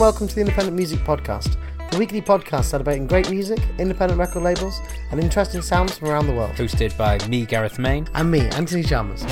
and welcome to the Independent Music Podcast, the weekly podcast celebrating great music, independent record labels, and interesting sounds from around the world. Hosted by me, Gareth Main. And me, Anthony Chalmers.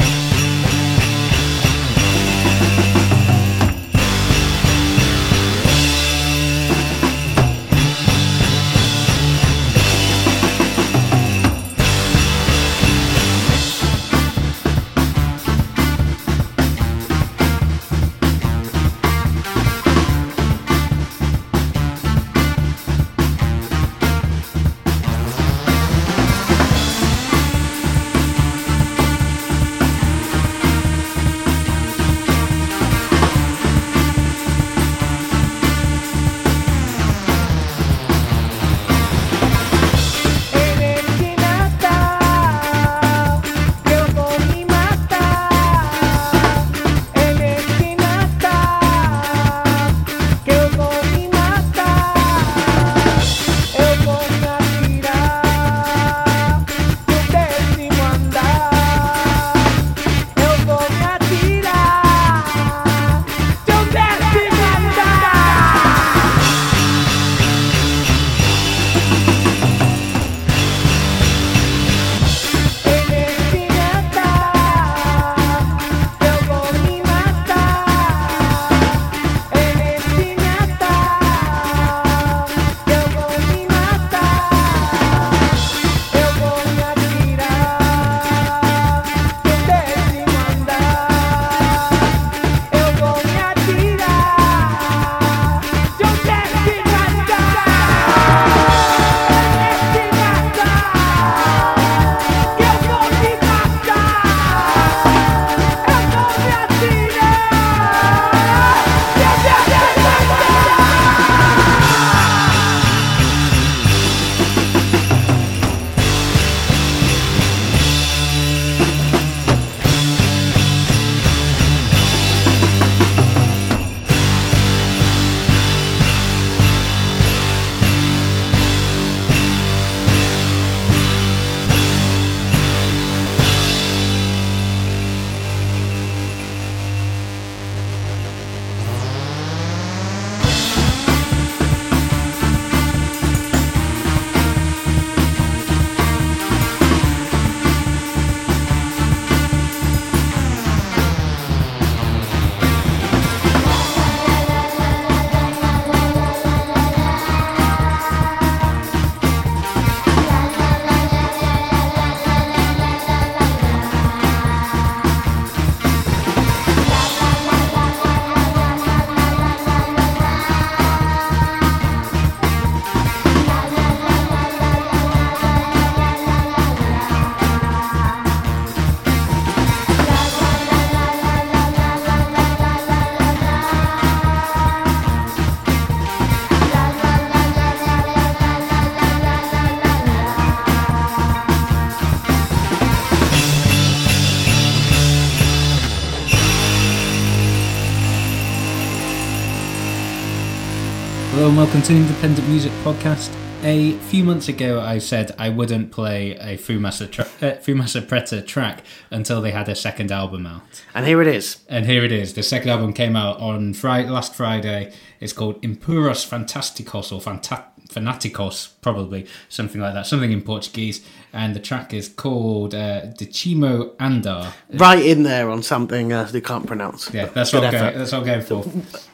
And welcome to the Independent Music Podcast. A few months ago, I said I wouldn't play a Fumaça, tra- uh, Fumaça Preta track until they had a second album out. And here it is. And here it is. The second album came out on Friday, last Friday. It's called Impuros Fantasticos or Fanta- Fanaticos, probably something like that, something in Portuguese. And the track is called uh, Decimo Andar. Right in there on something uh, they can't pronounce. Yeah, that's what, I'm going, that's what I'm going for.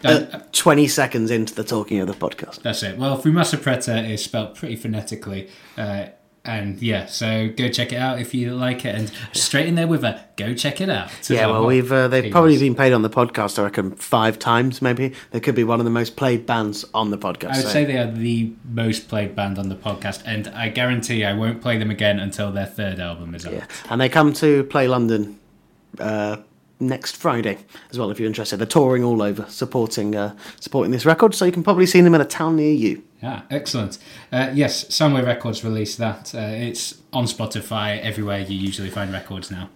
Uh, 20 seconds into the talking of the podcast. That's it. Well, Fumaça Preta is spelt pretty phonetically. Uh, and yeah, so go check it out if you like it. And straight in there with a go check it out. Yeah, well, we've uh, they've Yes. probably been played on the podcast. I reckon five times, maybe. They could be one of the most played bands on the podcast. I would so- say they are the most played band on the podcast, and I guarantee I won't play them again until their third album is out. yeah, and they come to play London uh, next Friday as well. If you're interested, they're touring all over, supporting uh, supporting this record. So you can probably see them in a town near you. Yeah, excellent. Uh, yes, Soundway Records released that. Uh, it's on Spotify, everywhere you usually find records now.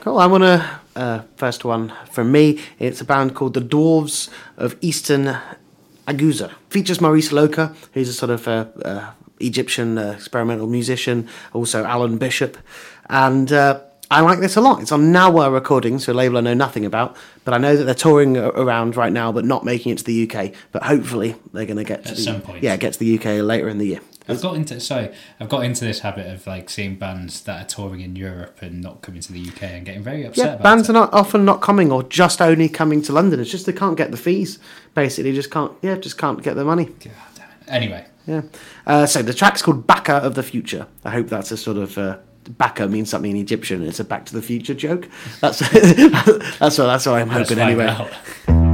Cool. I want to uh, first one from me. It's a band called the Dwarves of Eastern Agouza. Features Maurice Louca, who's a sort of uh, uh, Egyptian uh, experimental musician. Also Alan Bishop, and uh, I like this a lot. It's on Nawa Recordings, so a label I know nothing about, but I know that they're touring around right now, but not making it to the UK. But hopefully they're going to get to At the, some point. Yeah, get to the UK later in the year. I've got into sorry, I've got into this habit of like seeing bands that are touring in Europe and not coming to the UK and getting very upset Yeah, about bands it. are not often not coming or just only coming to London. It's just they can't get the fees. Basically, just can't. Yeah, just can't get the money. God damn it. Anyway, Yeah. Uh, so the track's called Backer of the Future. I hope that's a sort of uh, Baka means something in Egyptian. It's a Back to the Future joke. That's that's what that's what I'm let's hoping anyway. out.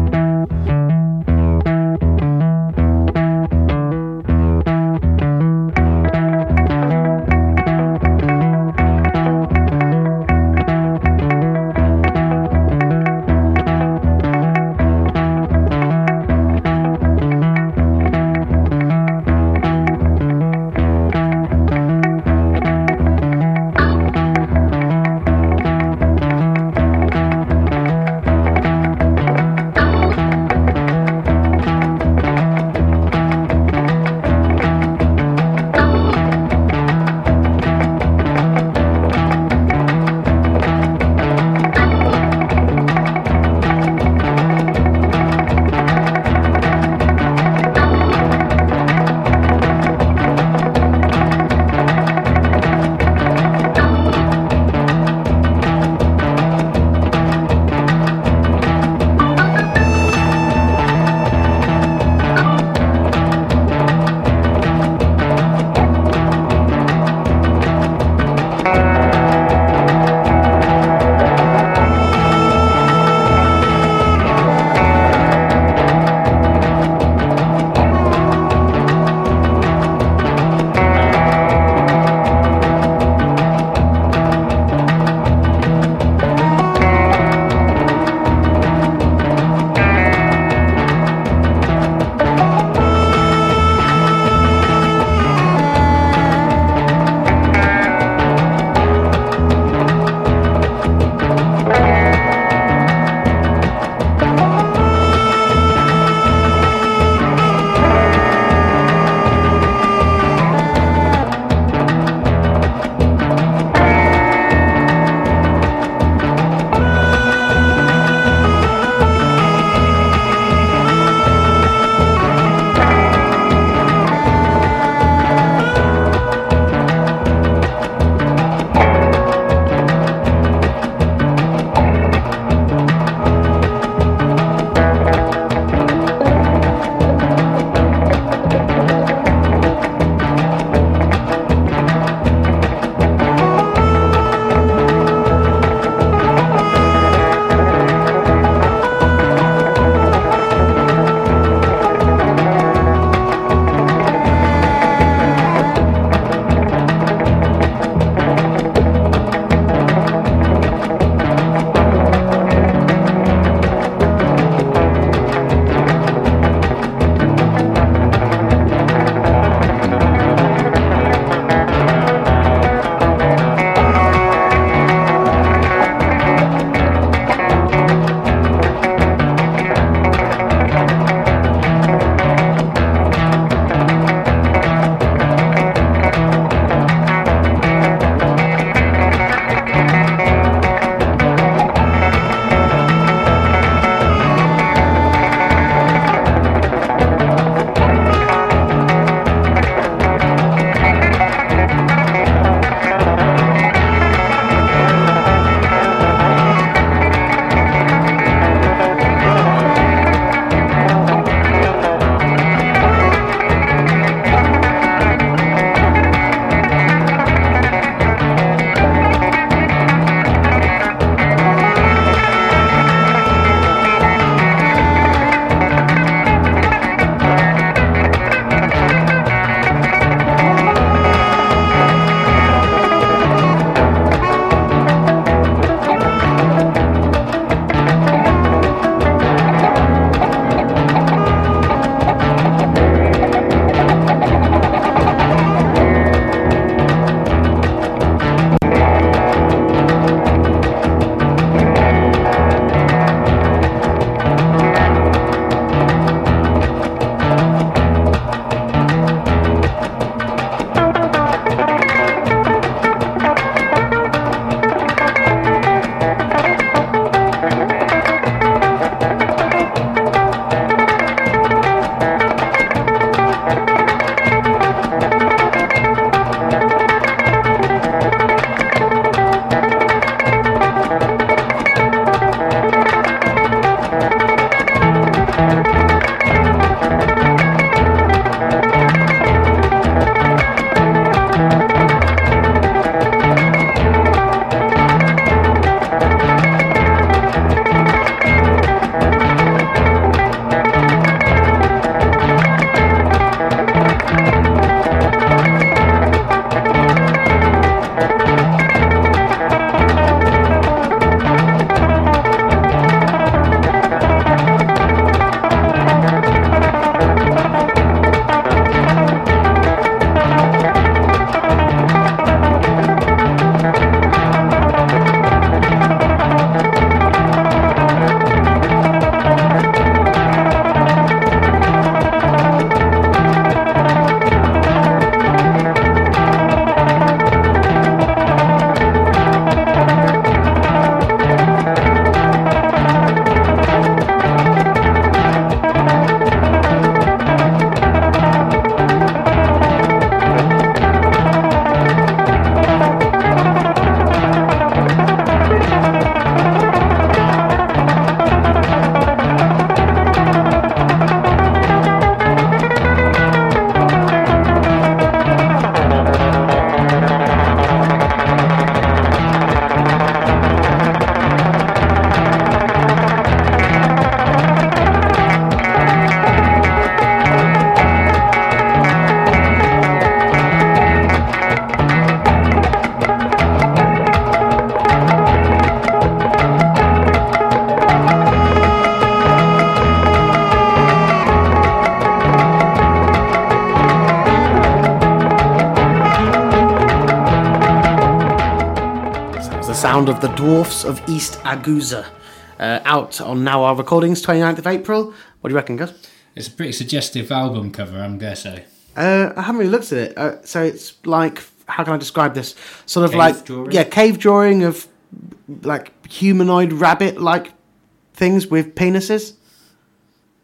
Sound of the Dwarfs of East Agouza. Uh, out on Nawa Recordings, 29th of April. What do you reckon, Gus? It's a pretty suggestive album cover, I'm gonna say. Uh, I haven't really looked at it. Uh, so it's like, how can I describe this? Sort of Cave like, drawing? yeah, cave drawing of like humanoid rabbit like things with penises.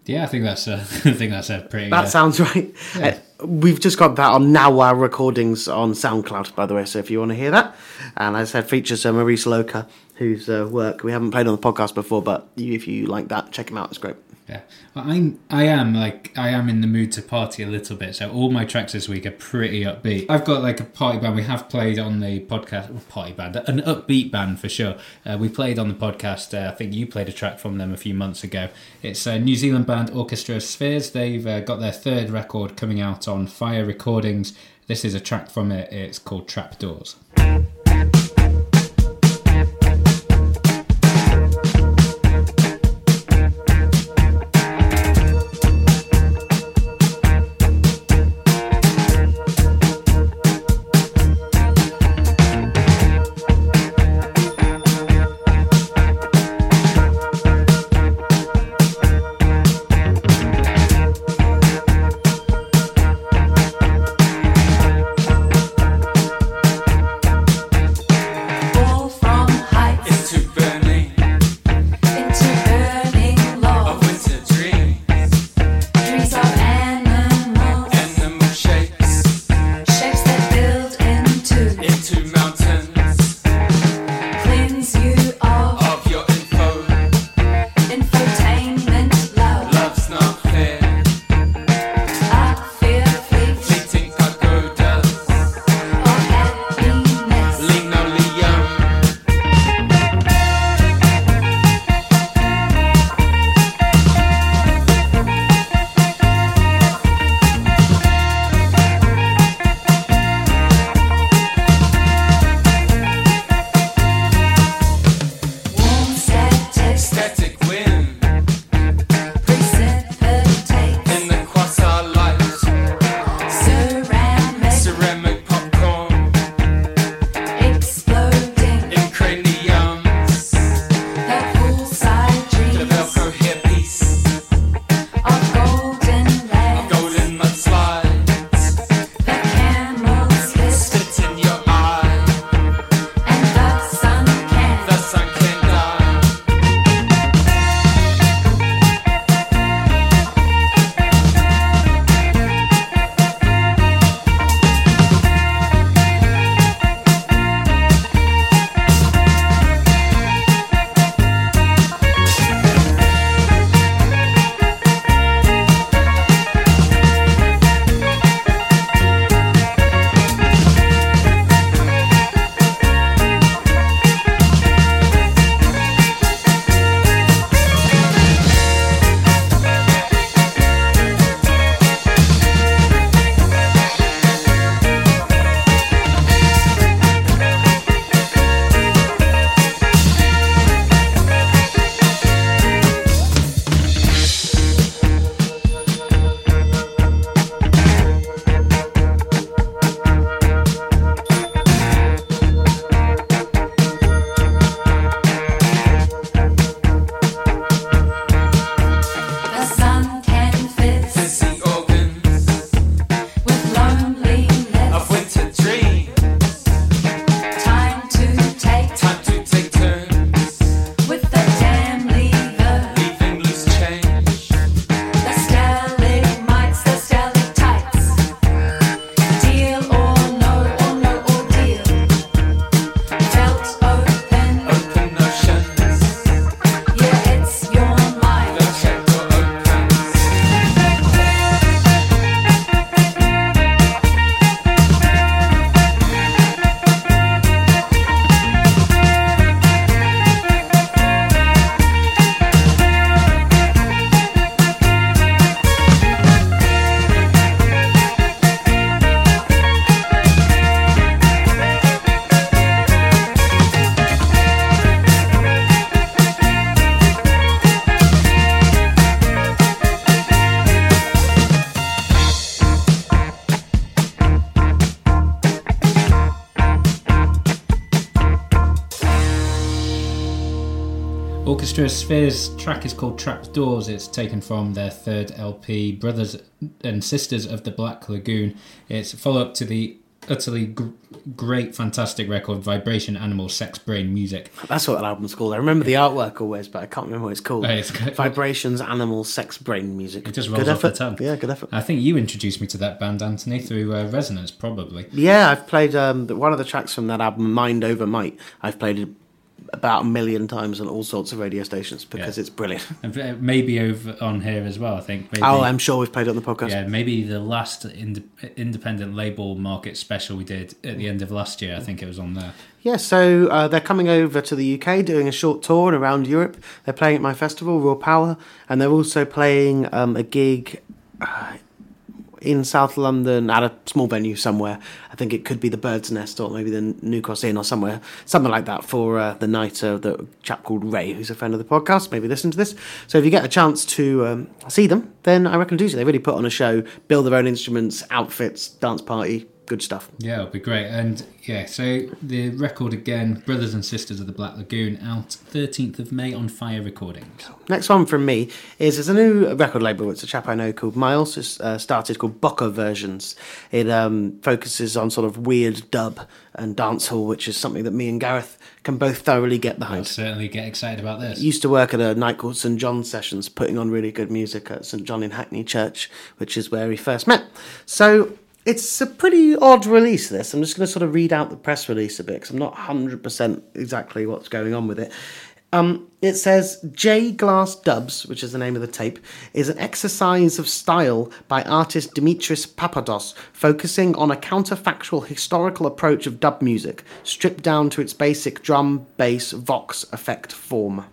Yeah, I think that's a, I think that's a pretty. That uh, sounds right. Uh, we've just got that on Nawa Recordings on SoundCloud, by the way. So if you want to hear that, and as I said, features uh, Maurice Louca, whose uh, work we haven't played on the podcast before, but you, if you like that, check him out. It's great. Yeah, well, I'm. I am like I am in the mood to party a little bit. So all my tracks this week are pretty upbeat. I've got like a party band. We have played on the podcast. Party band, an upbeat band for sure. Uh, we played on the podcast. Uh, I think you played a track from them a few months ago. It's a New Zealand band Orchestra of Spheres. They've uh, got their third record coming out on Fire Recordings. This is a track from it. It's called. Trapdoors Sphere's track is called Trapdoors. It's taken from their third LP, Brothers and Sisters of the Black Lagoon. It's a follow up to the utterly gr- great, fantastic record, Vibration Animal Sex Brain Music. That's what that album's called. I remember the artwork always, but I can't remember what it's called. Oh, it's. Vibrations, Animal, Sex, Brain Music. It just rolls good off the effort. tongue. Yeah, good effort. I think you introduced me to that band, Anthony, through uh, Resonance, probably. Yeah, I've played um, one of the tracks from that album, Mind Over Might. I've played it about a million times on all sorts of radio stations because Yeah. it's brilliant. And maybe over on here as well, I think. Maybe, Oh, I'm sure we've played it on the podcast. Yeah, maybe the last ind- independent label market special we did at the end of last year, I think it was on there. Yeah, so uh, they're coming over to the UK doing a short tour around Europe. They're playing at my festival, Raw Power, and they're also playing um, a gig uh, in South London at a small venue somewhere. I think it could be the Bird's Nest or maybe the New Cross Inn or somewhere, something like that for uh, the night of the chap called Ray, who's a friend of the podcast. Maybe listen to this. So if you get a chance to um, see them, then I reckon do so. They really put on a show, build their own instruments, outfits, dance party, good stuff. Yeah, it'll be great. And yeah, so the record again, Brothers and Sisters of the Black Lagoon, out 13th of May on Fire Recordings. Next one from me is there's a new record label. It's a chap I know called Miles. It's uh, started called Bokeh Versions. It um, focuses on sort of weird dub and dancehall, which is something that me and Gareth can both thoroughly get behind. I'll certainly get excited about this. Used to work at a night called St John Sessions, putting on really good music at St John in Hackney Church, which is where we first met. So it's a pretty odd release. This I'm just going to sort of read out the press release a bit because I'm not hundred percent exactly what's going on with it. Um, it says Jay Glass Dubs, which is the name of the tape, is an exercise of style by artist Dimitris Papados, focusing on a counterfactual historical approach of dub music, stripped down to its basic drum, bass, vox effect form.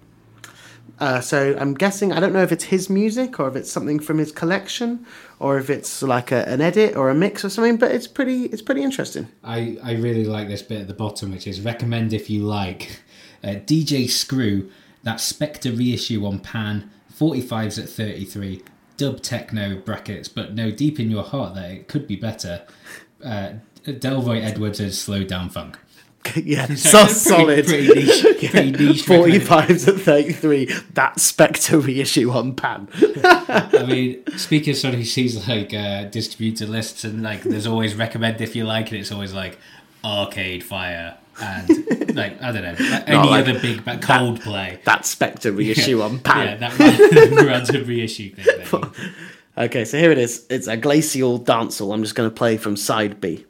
Uh, so I'm guessing I don't know if it's his music or if it's something from his collection or if it's like a, an edit or a mix or something. But it's pretty it's pretty interesting. I, I really like this bit at the bottom, which is recommend if you like. Uh, DJ Screw, that Spectre reissue on Pan, 45s at 33, dub techno brackets, but no, deep in your heart that it could be better. Uh, Delroy Edwards slowed down funk. yeah, so solid. pretty niche- pretty niche Forty fives at thirty three. That Spectre reissue on Pan. I mean, speaking of somebody who sees like uh, distributor lists and like there's always recommend if you like it, it's always like Arcade Fire and like I don't know like any like other big ba- Coldplay. That Spectre reissue on Pan. Yeah, that ran- random reissue thing. maybe. Okay, so here it is. It's a glacial dancehall. I'm just going to play from side B.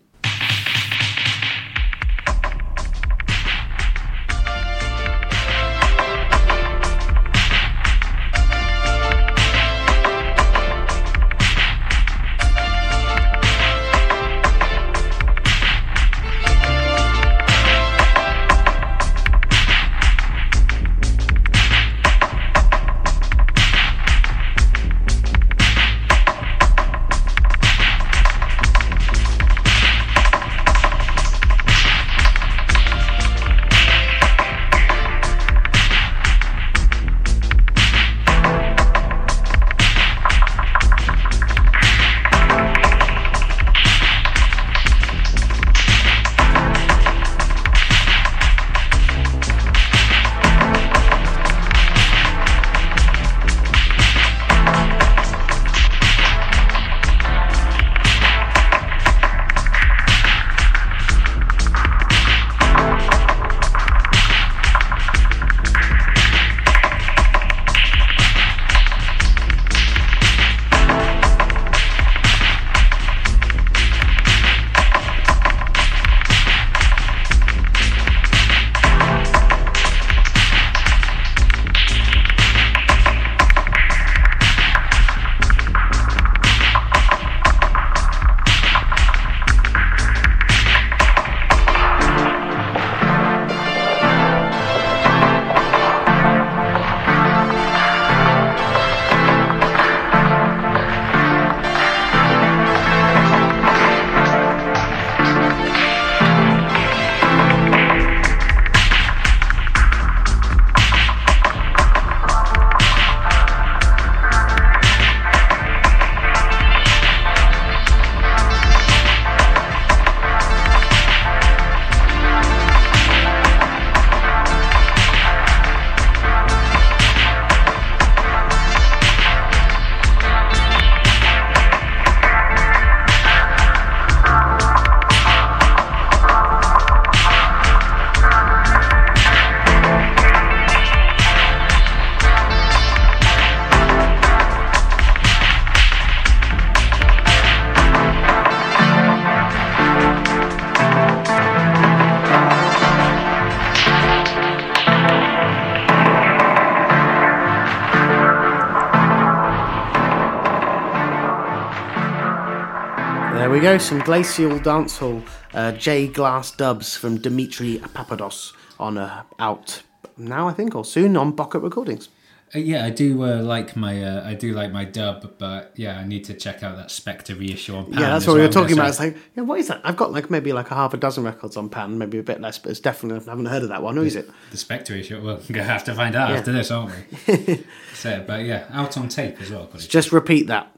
go, some glacial dancehall uh, Jay Glass dubs from Dimitri Papados on uh, out now, I think, or soon on Pocket Recordings. Uh, yeah, I do uh, like my uh, I do like my dub, but yeah, I need to check out that Spectre reissue on Pan. Yeah, that's what we well, were talking about. It's like, yeah, what is that? I've got like maybe like a half a dozen records on Pan, maybe a bit less, but it's definitely I haven't heard of that one. Who is it? the Spectre issue. Well, we're gonna have to find out Yeah. after this, aren't we? so, but yeah, out on tape as well. Just repeat that.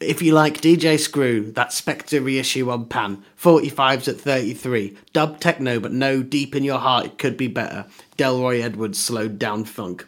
If- you like DJ Screw, that Spectre reissue on Pan, 45s at 33, dub techno, but no deep in your heart, it could be better. Delroy Edwards slowed down funk.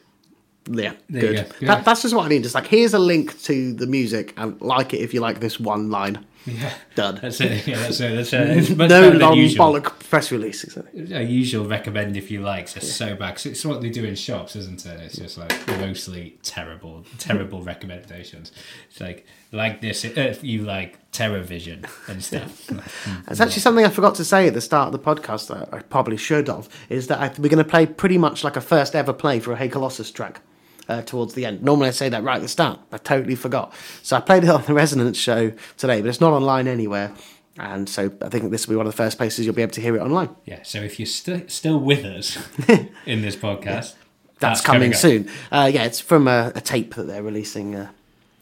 Yeah, There good. go. That, that's just what I mean. Just like, here's a link to the music and like it if you like this one line. Yeah, Done. that's it. Yeah, that's it. That's it. No long bollock press releases. A usual recommend if you like. It's just so bad 'cause it's what they do in shops, isn't it? It's just like mostly terrible, terrible recommendations. It's like like this uh, if you like Terrorvision and stuff. It's actually something I forgot to say at the start of the podcast that I probably should have, is that I, we're going to play pretty much like a first ever play for a Hey Colossus track uh, towards the end. Normally I say that right at the start. I totally forgot. So I played it on the Resonance show today, but it's not online anywhere. And so I think this will be one of the first places you'll be able to hear it online. yeah. So if you're st- still with us in this podcast, That's, coming, up. soon. Uh, yeah, it's from a, a tape that they're releasing uh,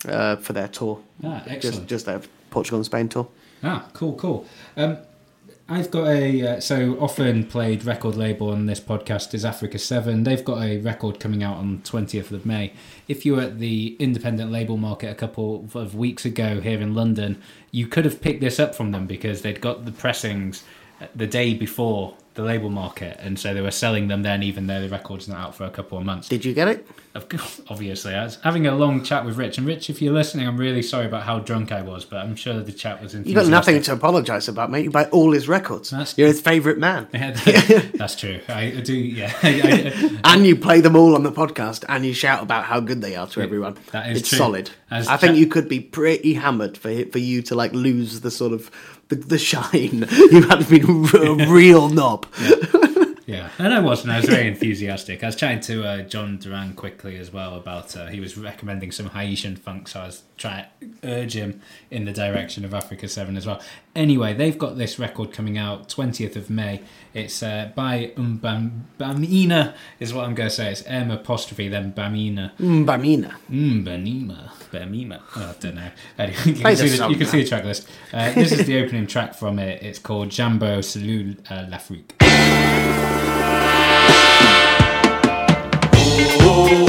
uh, for their tour. Ah, Just, excellent. just their Portugal and Spain tour. Ah, cool, cool. Um, I've got a uh, so often played record label on this podcast is Africa Seven. They've got a record coming out on twentieth of May. If you were at the independent label market a couple of weeks ago here in London, you could have picked this up from them because they'd got the pressings the day before the label market, and so they were selling them then, even though the record's not out for a couple of months. Did you get it? Of course, obviously, I was having a long chat with Rich, and Rich, if you're listening, I'm really sorry about how drunk I was, but I'm sure the chat was You got nothing to apologise about, mate. You buy all his records. That's- You're his favourite man. Yeah, that- that's true. I, I do. Yeah, I, I, and you play them all on the podcast and you shout about how good they are to everyone. that is it's true. solid. As I think cha- you could be pretty hammered for for you to like lose the sort of the, the shine. you had been a real knob. yeah, and I was, and I was very enthusiastic. I was chatting to uh, John Duran quickly as well about. Uh, he was recommending some Haitian funk, so I was trying to urge him in the direction of Africa Seven as well. Anyway, they've got this record coming out twentieth of May. It's uh, by Umbam Bamina, is what I'm going to say. It's M apostrophe then Bamina. Bamina. Mm, Banima. Bamima. Oh, I don't know. Anyway, you, can see, the the, you can see the track list. Uh, this is the opening track from it. It's called Jambo Salou uh, l'Afrique. Nakupenda,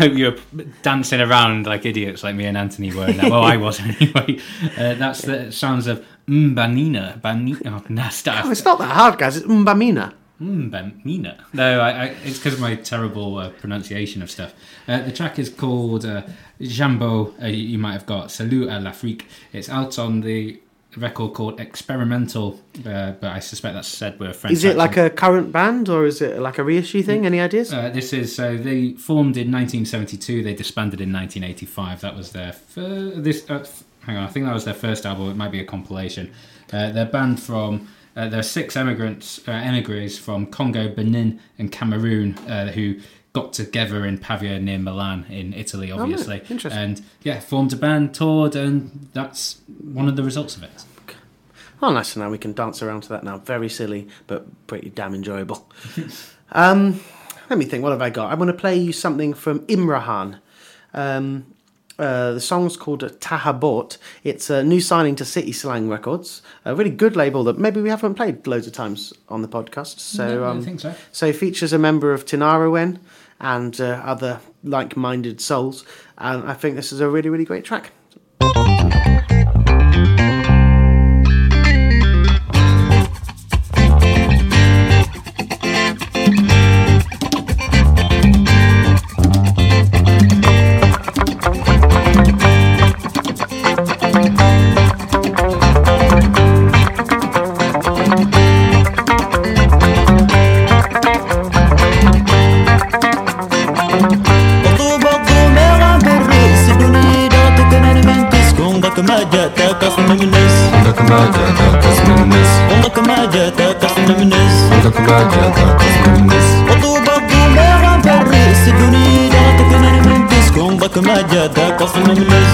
hope you're dancing around like idiots like me and Anthony were. that. Well, I was anyway. Uh, that's the sounds of Mbanina. Banina. Oh, nasty. Oh, it's not that hard, guys. It's Mbamina. Mbanina. No, I, I, it's because of my terrible uh, pronunciation of stuff. Uh, the track is called uh, Jambo. Uh, you might have got Salut à l'Afrique. It's out on the record called Experimental, uh, but I suspect that's said with a French Is it like a current band or is it like a reissue thing? Any ideas? Uh, this is so they formed in 1972. They disbanded in 1985. That was their fir- this. Uh, hang on, I think that was their first album. It might be a compilation. Uh, they're banned from. Uh, there are six immigrants, uh, emigres from Congo, Benin, and Cameroon uh, who got together in Pavia near Milan in Italy, obviously. interesting. And yeah, formed a band, toured, and that's one of the results of it. Oh, nice to know we can dance around to that now. Very silly, but pretty damn enjoyable. um, let me think. What have I got? I want to play you something from Imarhan. Um, uh, the song's called Tahabot. It's a new signing to City Slang Records, a really good label that maybe we haven't played loads of times on the podcast. So, No, I um, think so. So it features a member of Tinariwen and uh, other like-minded souls, and I think this is a really, really great track. Otuba bu meram perisi Dünyada takımını memtis Kum bakıma cata kalsın önümüz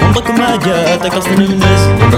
Kum bakıma cata kalsın önümüz Kum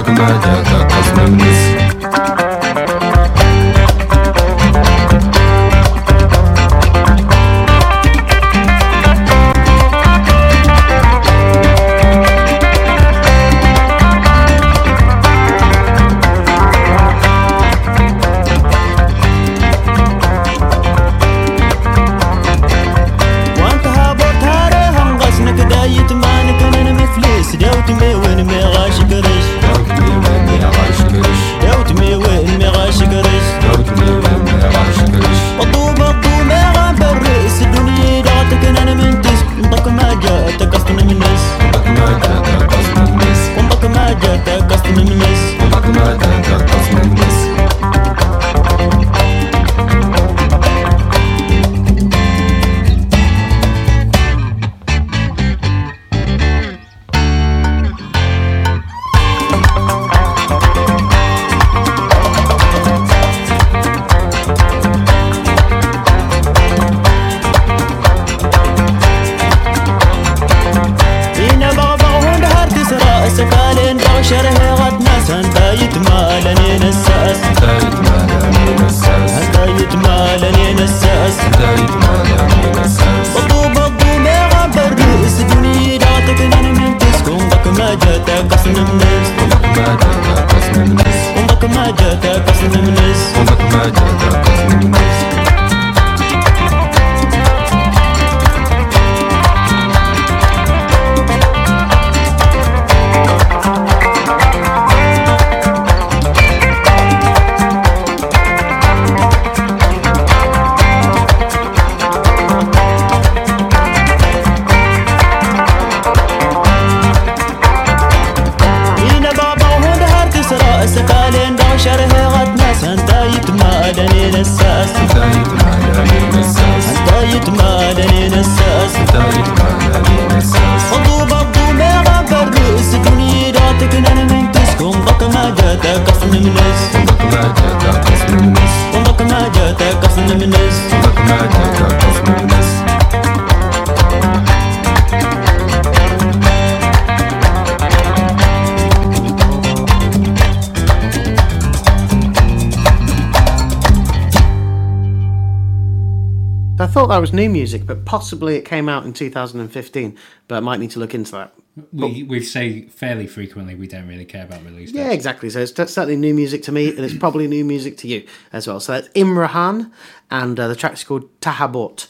thought that was new music, but possibly it came out in 2015. But I might need to look into that. We we say fairly frequently we don't really care about release dates. Yeah, exactly. So it's certainly new music to me, and it's probably new music to you as well. So that's Imarhan, and uh, the track's called Tahabot.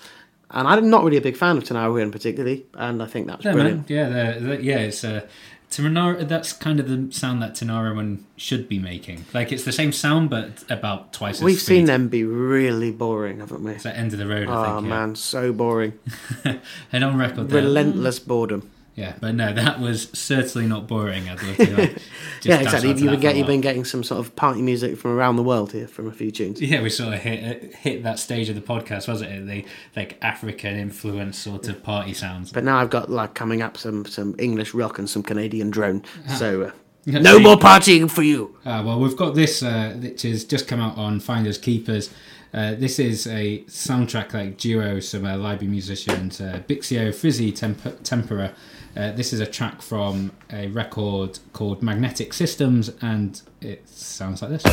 and I'm not really a big fan of Tinariwen particularly, and I think that's Yeah, brilliant. man. Yeah, they're, they're- yeah. It's uh, Tanara, That's kind of the sound that Tinariwen should be making. Like it's the same sound, but about twice. as We've seen them be really boring, haven't we? It's at end of the road. I Oh think. Yeah. man, so boring. And on record, there. Relentless boredom. Yeah, but no, that was certainly not boring. I'd love to. Like, yeah, exactly. You've been, get, you've been getting some sort of party music from around the world here from a few tunes. Yeah, we sort of hit hit that stage of the podcast, wasn't it? The like African influence sort of party sounds. But now I've got like coming up some some English rock and some Canadian drone. So uh, no more partying for you. Uh, well, we've got this, uh, which has just come out on Finders Keepers. Uh, this is a soundtrack like duo, some uh, library musicians, uh, Bixio, Frizzi, Temp- Tempera. Uh, this is a track from a record called Magnetic Systems, and it sounds like this.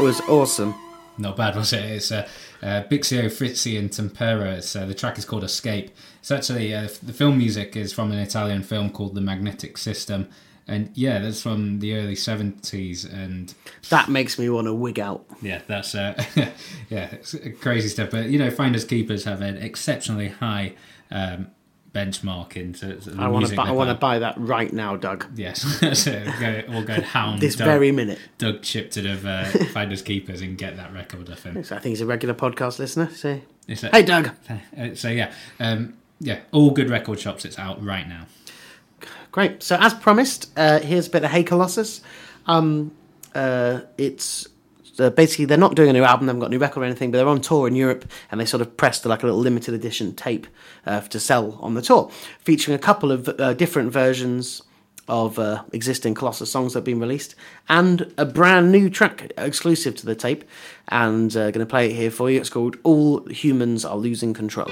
That was awesome. Not bad, was it? It's uh, uh, Bixio, Frizzi, and Tempera. It's, uh, the track is called Escape. It's actually uh, the film music is from an Italian film called The Magnetic System, and yeah, that's from the early seventies. And That makes me want to wig out. yeah, that's uh, yeah, it's crazy stuff. But you know, Finders Keepers have an exceptionally high um, benchmark in the I want to buy, I want to buy that right now, Doug. Yes, so go, we'll go hound This Doug, very minute. Doug Shipton of uh, Finders Keepers and get that record off him. So I think he's a regular podcast listener. So, It's hey, Doug. Uh, so yeah, um, yeah, all good record shops. It's out right now. Great. So, as promised, uh, here's a bit of Hey Colossus. Um, uh, it's uh, basically they're not doing a new album, they haven't got a new record or anything, but they're on tour in Europe, and they sort of pressed like a little limited edition tape uh, to sell on the tour, featuring a couple of uh, different versions of uh, existing Colossus songs that have been released, and a brand new track exclusive to the tape. And uh, going to play it here for you. It's called "All Humans Are Losing Control."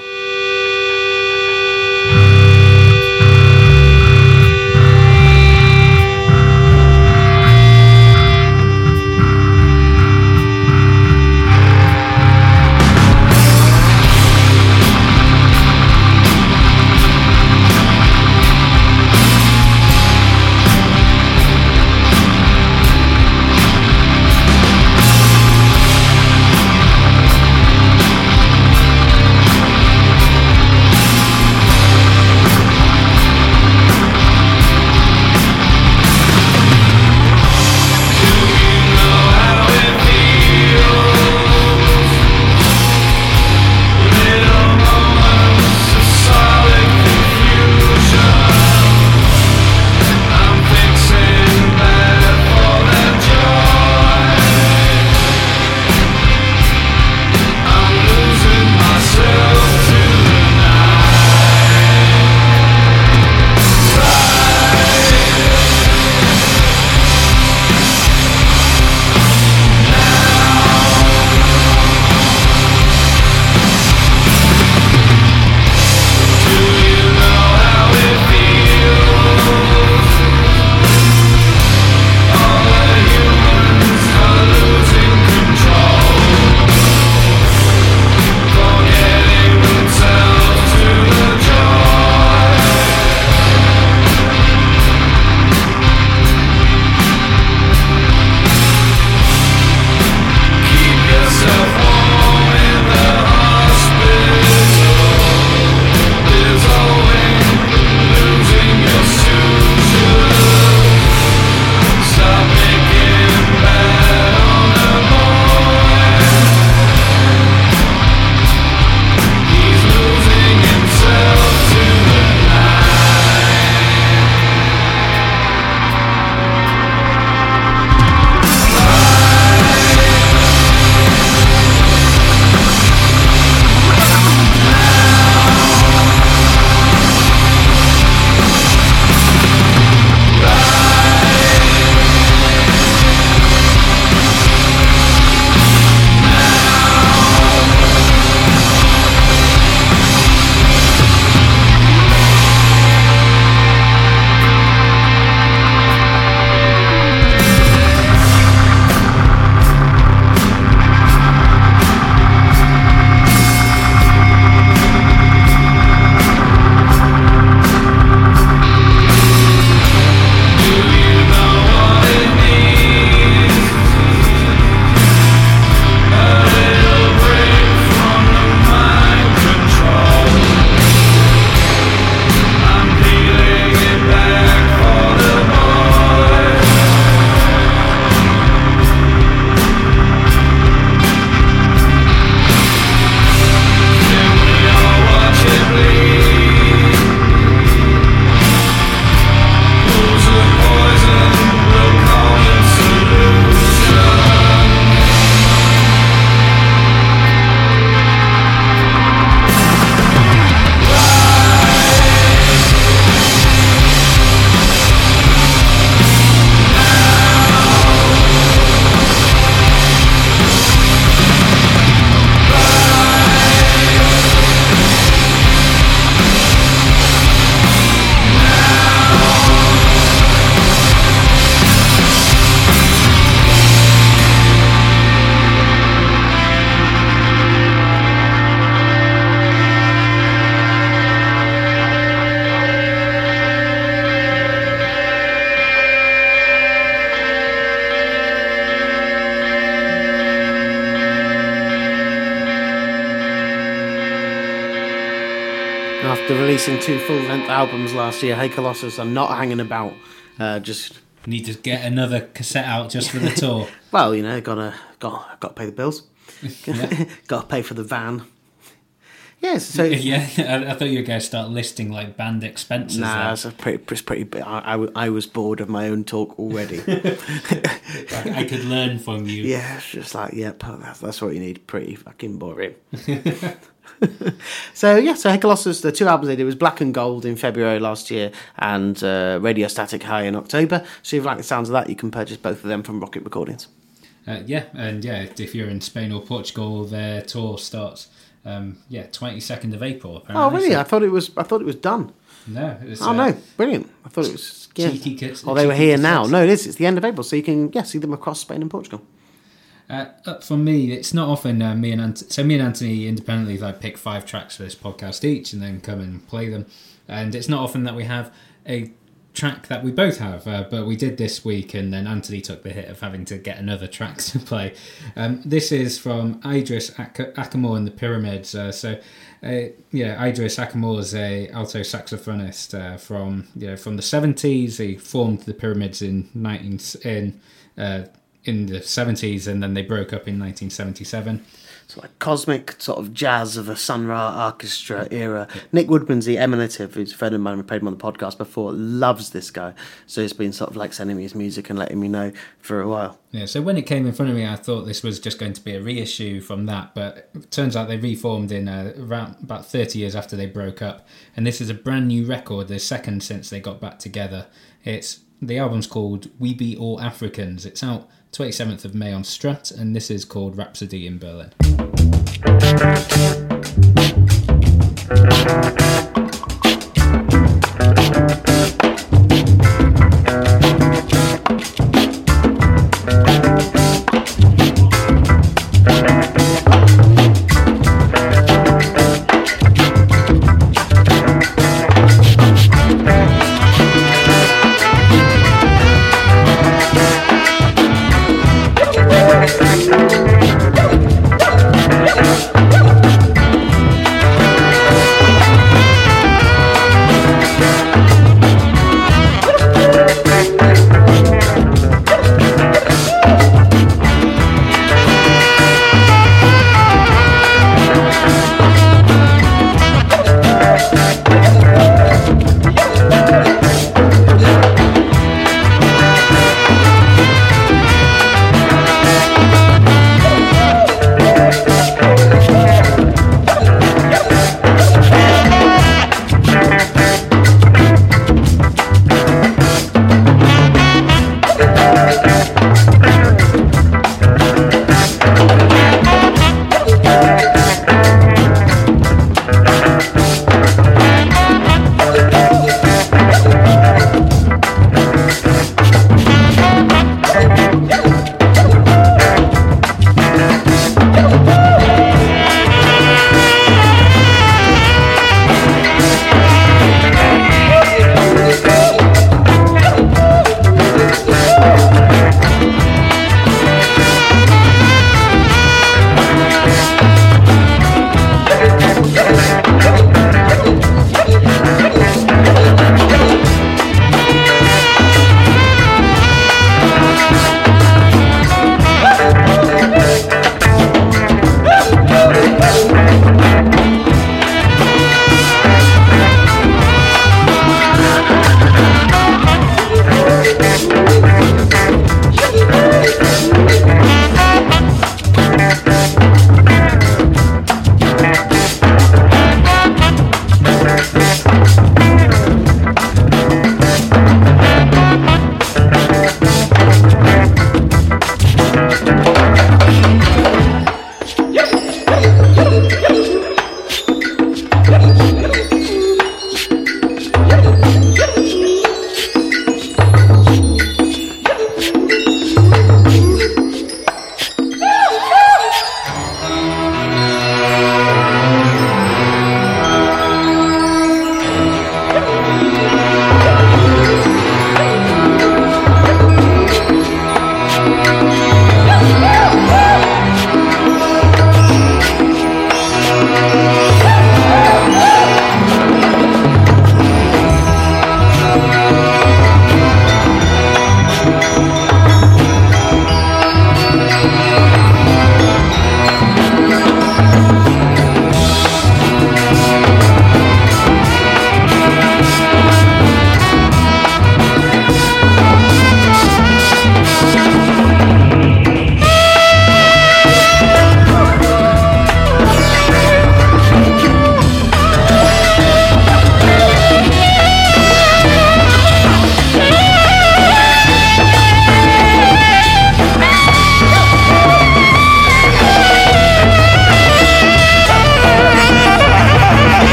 Albums last year, Hey Colossus are not hanging about. Uh, just Need to get another cassette out just for the tour. well, you know, gotta got got to pay the bills. got to pay for the van. Yes, so Yeah, I, I thought you were going to start listing like band expenses. Nah, it's a pretty, it's pretty. I, I, I was bored of my own talk already. I, could learn from you. yeah, it's just like, yep, that's, that's what you need. Pretty fucking boring. so yeah, so Hey Colossus, the two albums they did was Black and Gold in February last year and uh, Radio Static High in October. So if you like the sounds of that, you can purchase both of them from Rocket Recordings. Uh, yeah, and yeah, if you're in Spain or Portugal, their tour starts. Um, yeah, twenty second of April. Oh really? So- I thought it was. I thought it was done. no, it's, Oh uh, no, brilliant! I thought it was. Yeah. Cheeky Oh, they were here now. No, it is. It's the end of April, so you can yeah see them across Spain and Portugal. Uh, uh, for me, it's not often uh, me and Ant- so me and Anthony independently like pick five tracks for this podcast each, and then come and play them. And it's not often that we have a track that we both have, uh, but we did this week, and then Anthony took the hit of having to get another track to play. Um, this is from Idris Ak- Ackamoor and the Pyramids. Uh, so, uh, yeah, Idris Ackamoor is a alto saxophonist from you know from the seventies. He formed the Pyramids in nineteen in. In the 70s and then they broke up in 1977 It's like cosmic sort of jazz of a Sun Ra orchestra era. Nick Woodmansey the emanative, who's a friend of mine who played him on the podcast before, loves this guy. So he's been sort of like sending me his music and letting me know for a while. yeah so when it came in front of me i thought this was just going to be a reissue from that but it turns out they reformed in uh, around about 30 years after they broke up and this is a brand new record the second since they got back together it's the album's called we be all africans it's out 27th of may on strut and this is called rhapsody in berlin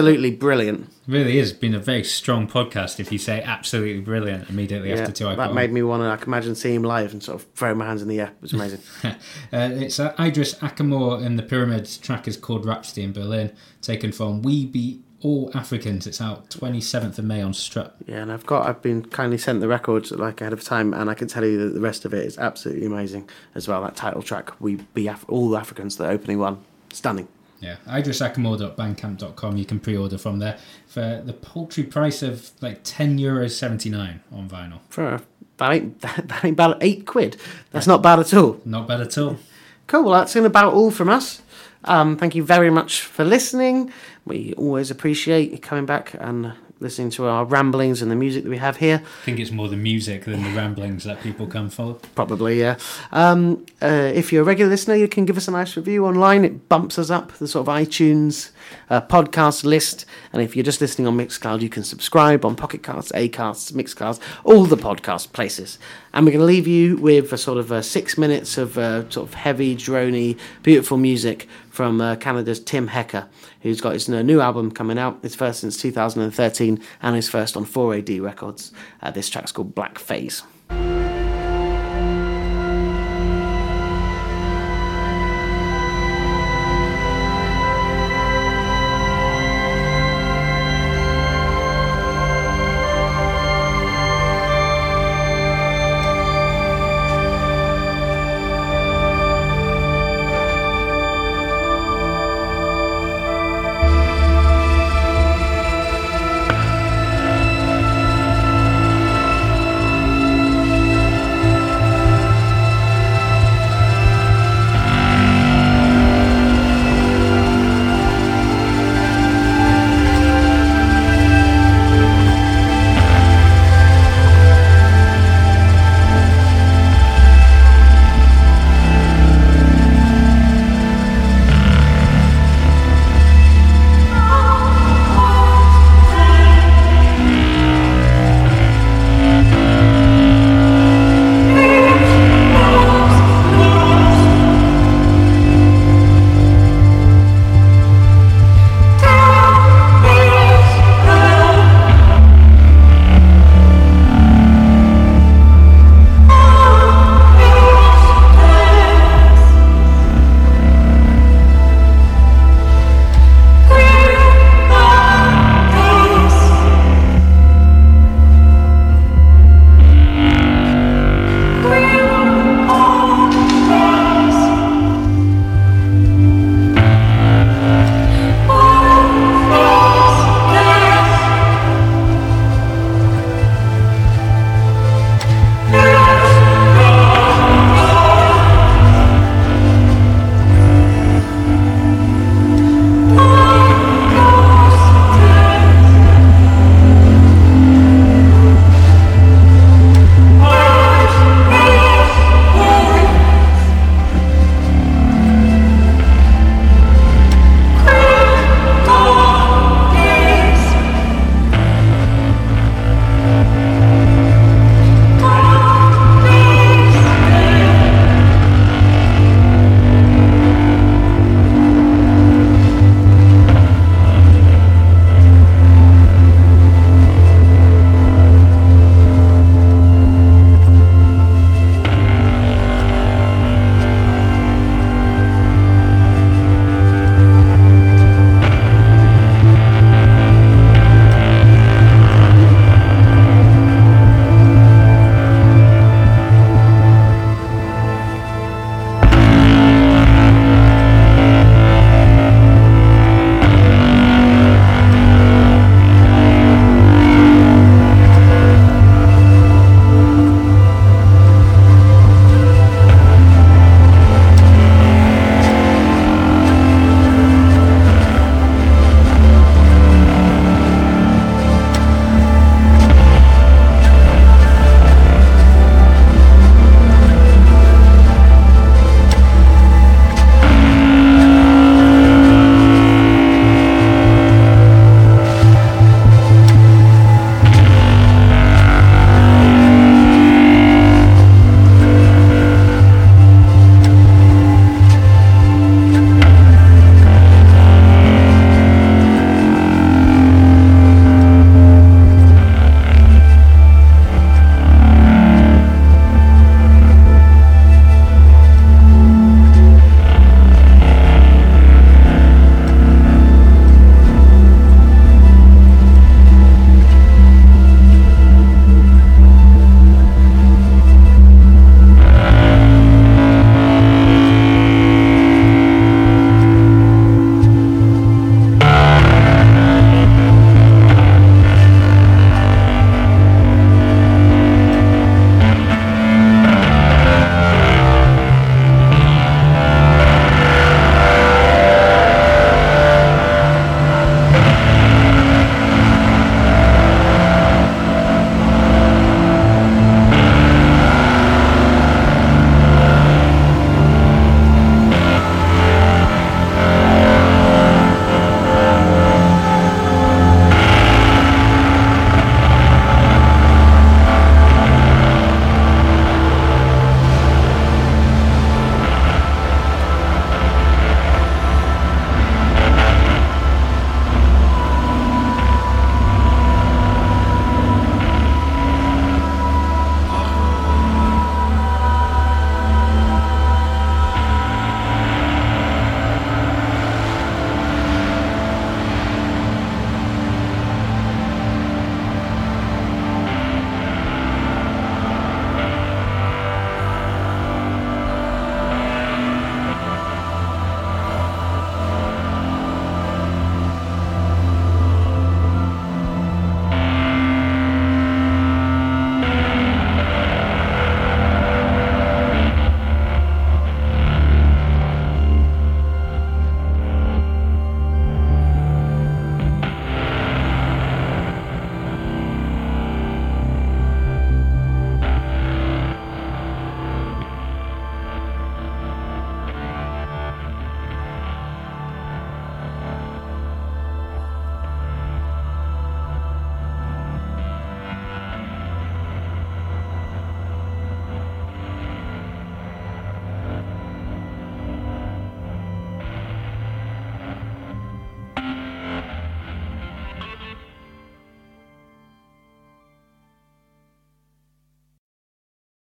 Absolutely brilliant. Really is been a very strong podcast. If you say absolutely brilliant immediately Yeah, after two, I that made me want to. I can imagine seeing him live and sort of throw my hands in the air. It was amazing. uh, it's uh, Idris Ackamoor and the Pyramids track is called Rhapsody in Berlin, taken from We Be All Africans. It's out 27th of May on Strut. yeah, and I've got. I've been kindly sent the record like ahead of time, and I can tell you that the rest of it is absolutely amazing as well. That title track, "We Be Af- All Africans," the opening one, stunning. Yeah, idrisackamoor.bandcamp.com. You can pre-order from there for the paltry price of like 10 euros 79 on vinyl. For that ain't that ain't bad. Eight quid. That's not bad at all. Not bad at all. Cool. Well, that's in about all from us. Um, thank you very much for listening. We always appreciate you coming back and listening to our ramblings and the music that we have here. I think it's more the music than the ramblings that people come for. Probably, yeah. Um, uh, if you're a regular listener, you can give us a nice review online. It bumps us up the sort of iTunes uh, podcast list. And if you're just listening on Mixcloud, you can subscribe on Pocket Casts, Acasts, Mixclouds, all the podcast places. And we're going to leave you with a sort of uh, six minutes of uh, sort of heavy, drony, beautiful music from uh, Canada's Tim Hecker, who's got his uh, new album coming out. His first since 2013 and his first on 4AD Records. Uh, this track's called Black Phase.